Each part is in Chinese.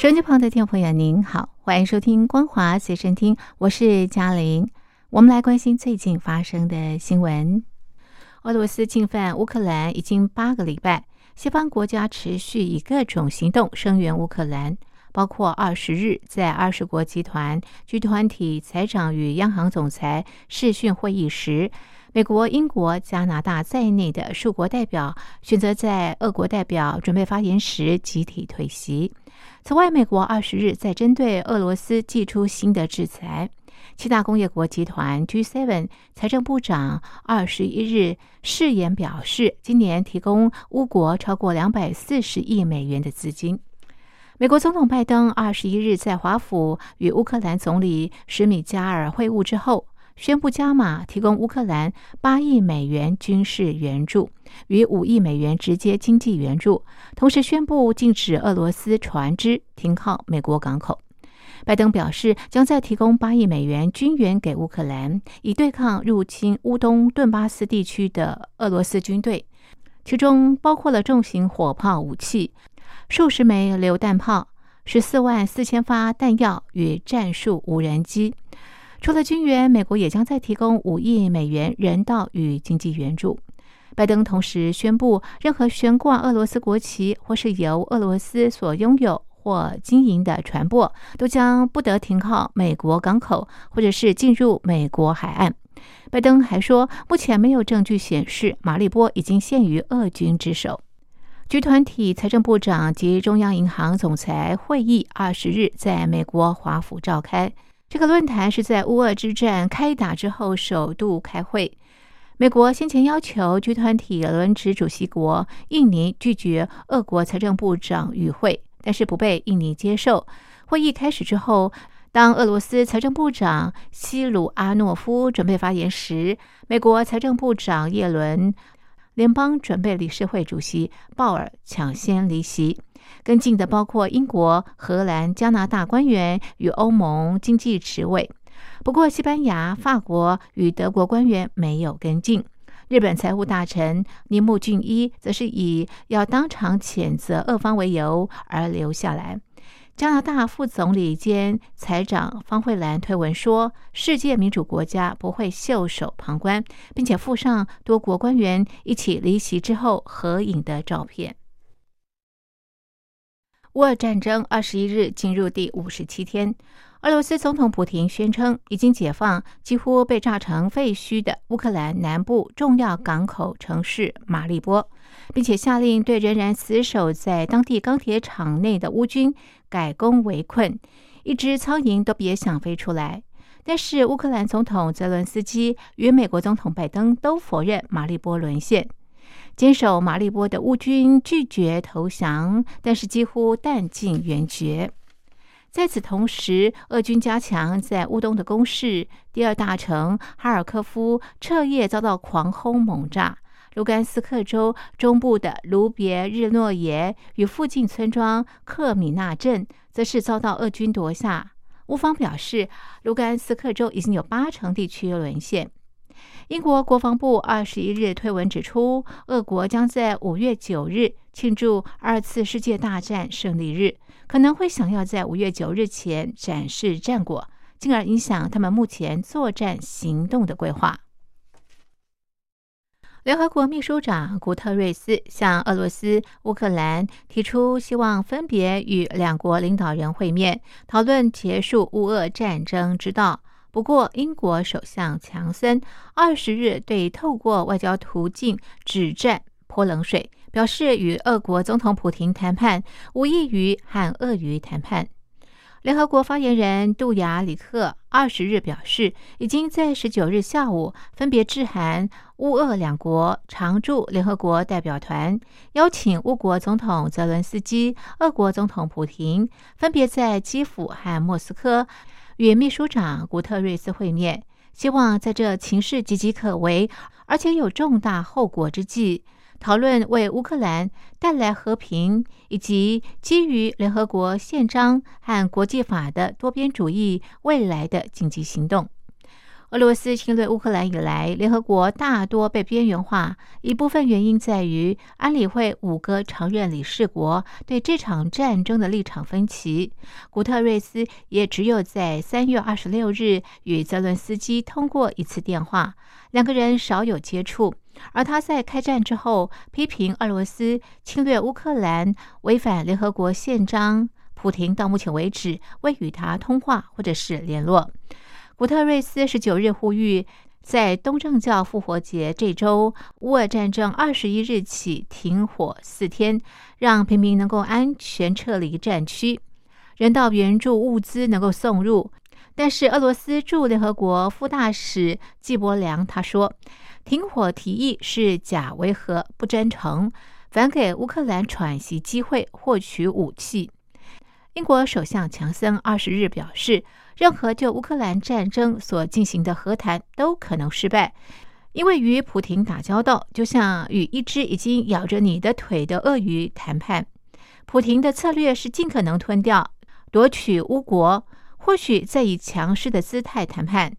手机旁的听众朋友，您好，欢迎收听《光华随身听》，我是嘉玲。我们来关心最近发生的新闻。俄罗斯侵犯乌克兰已经八个礼拜，西方国家持续以各种行动声援乌克兰，包括二十日在二十国集团集团体财长与央行总裁视讯会议时，美国、英国、加拿大在内的数国代表选择在俄国代表准备发言时集体退席。此外，美国二十日在针对俄罗斯寄出新的制裁。七大工业国集团 G7 财政部长二十一日誓言表示，今年提供乌国超过两百四十亿美元的资金。美国总统拜登二十一日在华府与乌克兰总理施米加尔会晤之后，宣布加码提供乌克兰八亿美元军事援助与五亿美元直接经济援助，同时宣布禁止俄罗斯船只停靠美国港口。拜登表示，将再提供八亿美元军援给乌克兰，以对抗入侵乌东顿巴斯地区的俄罗斯军队，其中包括了重型火炮武器、数十枚榴弹炮、十四万四千发弹药与战术无人机。除了军援，美国也将再提供五亿美元人道与经济援助。拜登同时宣布，任何悬挂俄罗斯国旗或是由俄罗斯所拥有。或经营的船舶都将不得停靠美国港口，或者是进入美国海岸。拜登还说，目前没有证据显示马利波已经陷于俄军之手。集团体财政部长及中央银行总裁会议二十日在美国华府召开。这个论坛是在乌俄之战开打之后首度开会。美国先前要求集团体轮值主席国印尼拒绝俄国财政部长与会。但是不被印尼接受。会议开始之后，当俄罗斯财政部长西鲁阿诺夫准备发言时，美国财政部长耶伦、联邦准备理事会主席鲍尔抢先离席。跟进的包括英国、荷兰、加拿大官员与欧盟经济职位。不过，西班牙、法国与德国官员没有跟进。日本财务大臣尼木俊一则是以要当场谴责俄方为由而留下来。加拿大副总理兼财长方慧兰推文说：“世界民主国家不会袖手旁观，并且附上多国官员一起离席之后合影的照片。”乌尔战争二十一日进入第五十七天。俄罗斯总统普京宣称，已经解放几乎被炸成废墟的乌克兰南部重要港口城市马利波，并且下令对仍然死守在当地钢铁厂内的乌军改攻围困，一只苍蝇都别想飞出来。但是，乌克兰总统泽伦斯基与美国总统拜登都否认马利波沦陷，坚守马利波的乌军拒绝投降，但是几乎弹尽援绝。在此同时，俄军加强在乌东的攻势，第二大城哈尔科夫彻夜遭到狂轰猛炸。卢甘斯克州中部的卢别日诺耶与附近村庄克米纳镇，则是遭到俄军夺下。乌方表示，卢甘斯克州已经有八成地区沦陷。英国国防部二十一日推文指出，俄国将在五月九日庆祝二次世界大战胜利日。可能会想要在五月九日前展示战果，进而影响他们目前作战行动的规划。联合国秘书长古特瑞斯向俄罗斯、乌克兰提出希望分别与两国领导人会面，讨论结束乌俄战争之道。不过，英国首相强森二十日对透过外交途径止战泼冷水。表示与俄国总统普京谈判无异于和鳄鱼谈判。联合国发言人杜雅里克二十日表示，已经在十九日下午分别致函乌俄两国常驻联合国代表团，邀请乌国总统泽伦斯基、俄国总统普京分别在基辅和莫斯科与秘书长古特瑞斯会面，希望在这情势岌岌可危而且有重大后果之际，讨论为乌克兰带来和平，以及基于联合国宪章和国际法的多边主义未来的紧急行动。俄罗斯侵略乌克兰以来，联合国大多被边缘化。一部分原因在于安理会五个常任理事国对这场战争的立场分歧。古特瑞斯也只有在三月二十六日与泽伦斯基通过一次电话，两个人少有接触。而他在开战之后批评俄罗斯侵略乌克兰，违反联合国宪章。普廷到目前为止未与他通话或者是联络。古特瑞斯十九日呼吁，在东正教复活节这周，乌尔战争二十一日起停火四天，让平民能够安全撤离战区，人道援助物资能够送入。但是，俄罗斯驻联合国副大使季伯良他说，停火提议是假维和，不真诚，反给乌克兰喘息机会，获取武器。英国首相强森二十日表示。任何就乌克兰战争所进行的和谈都可能失败，因为与普廷打交道就像与一只已经咬着你的腿的鳄鱼谈判。普廷的策略是尽可能吞掉、夺取乌国，或许再以强势的姿态谈判。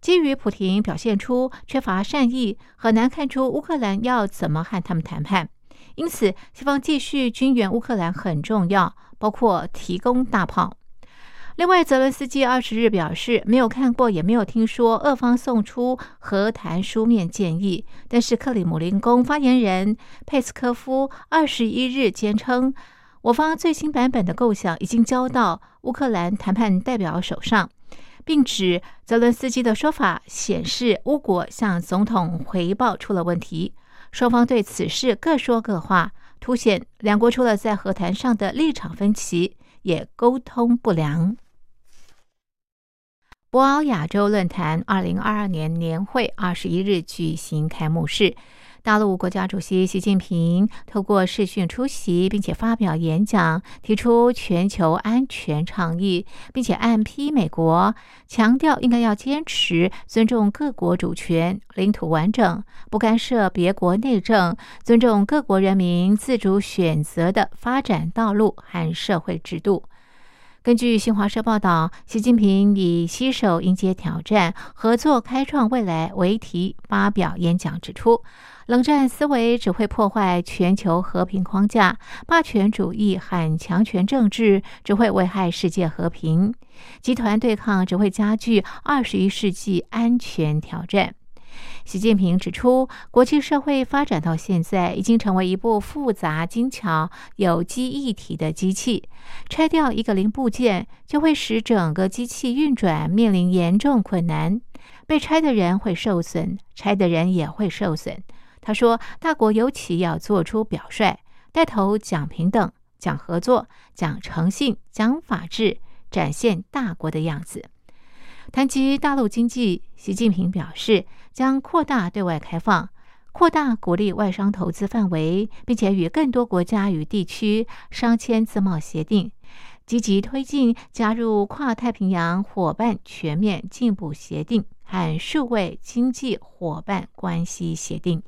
基于普廷表现出缺乏善意，很难看出乌克兰要怎么和他们谈判。因此，西方继续军援乌克兰很重要，包括提供大炮。另外，泽伦斯基二十日表示，没有看过也没有听说俄方送出和谈书面建议。但是，克里姆林宫发言人佩斯科夫二十一日坚称，我方最新版本的构想已经交到乌克兰谈判代表手上，并指泽伦斯基的说法显示乌国向总统回报出了问题。双方对此事各说各话，凸显两国除了在和谈上的立场分歧，也沟通不良。博鳌亚洲论坛二零二二年年会二十一日举行开幕式，大陆国家主席习近平透过视讯出席，并且发表演讲，提出全球安全倡议，并且暗批美国，强调应该要坚持尊重各国主权、领土完整，不干涉别国内政，尊重各国人民自主选择的发展道路和社会制度。根据新华社报道，习近平以“携手迎接挑战，合作开创未来”为题发表演讲，指出，冷战思维只会破坏全球和平框架，霸权主义和强权政治只会危害世界和平，集团对抗只会加剧二十一世纪安全挑战。习近平指出，国际社会发展到现在，已经成为一部复杂精巧、有机一体的机器。拆掉一个零部件，就会使整个机器运转面临严重困难。被拆的人会受损，拆的人也会受损。他说：“大国尤其要做出表率，带头讲平等、讲合作、讲诚信、讲法治，展现大国的样子。”谈及大陆经济，习近平表示将扩大对外开放，扩大鼓励外商投资范围，并且与更多国家与地区商签自贸协定，积极推进加入跨太平洋伙伴全面进步协定和数位经济伙伴关系协定。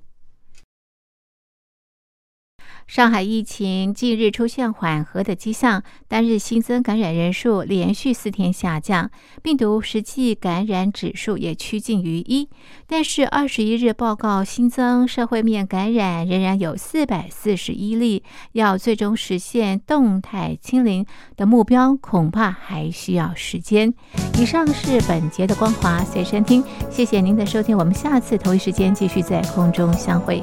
上海疫情近日出现缓和的迹象，单日新增感染人数连续四天下降，病毒实际感染指数也趋近于一。但是二十一日报告新增社会面感染仍然有四百四十一例，要最终实现动态清零的目标，恐怕还需要时间。以上是本节的光华随身听，谢谢您的收听，我们下次同一时间继续在空中相会。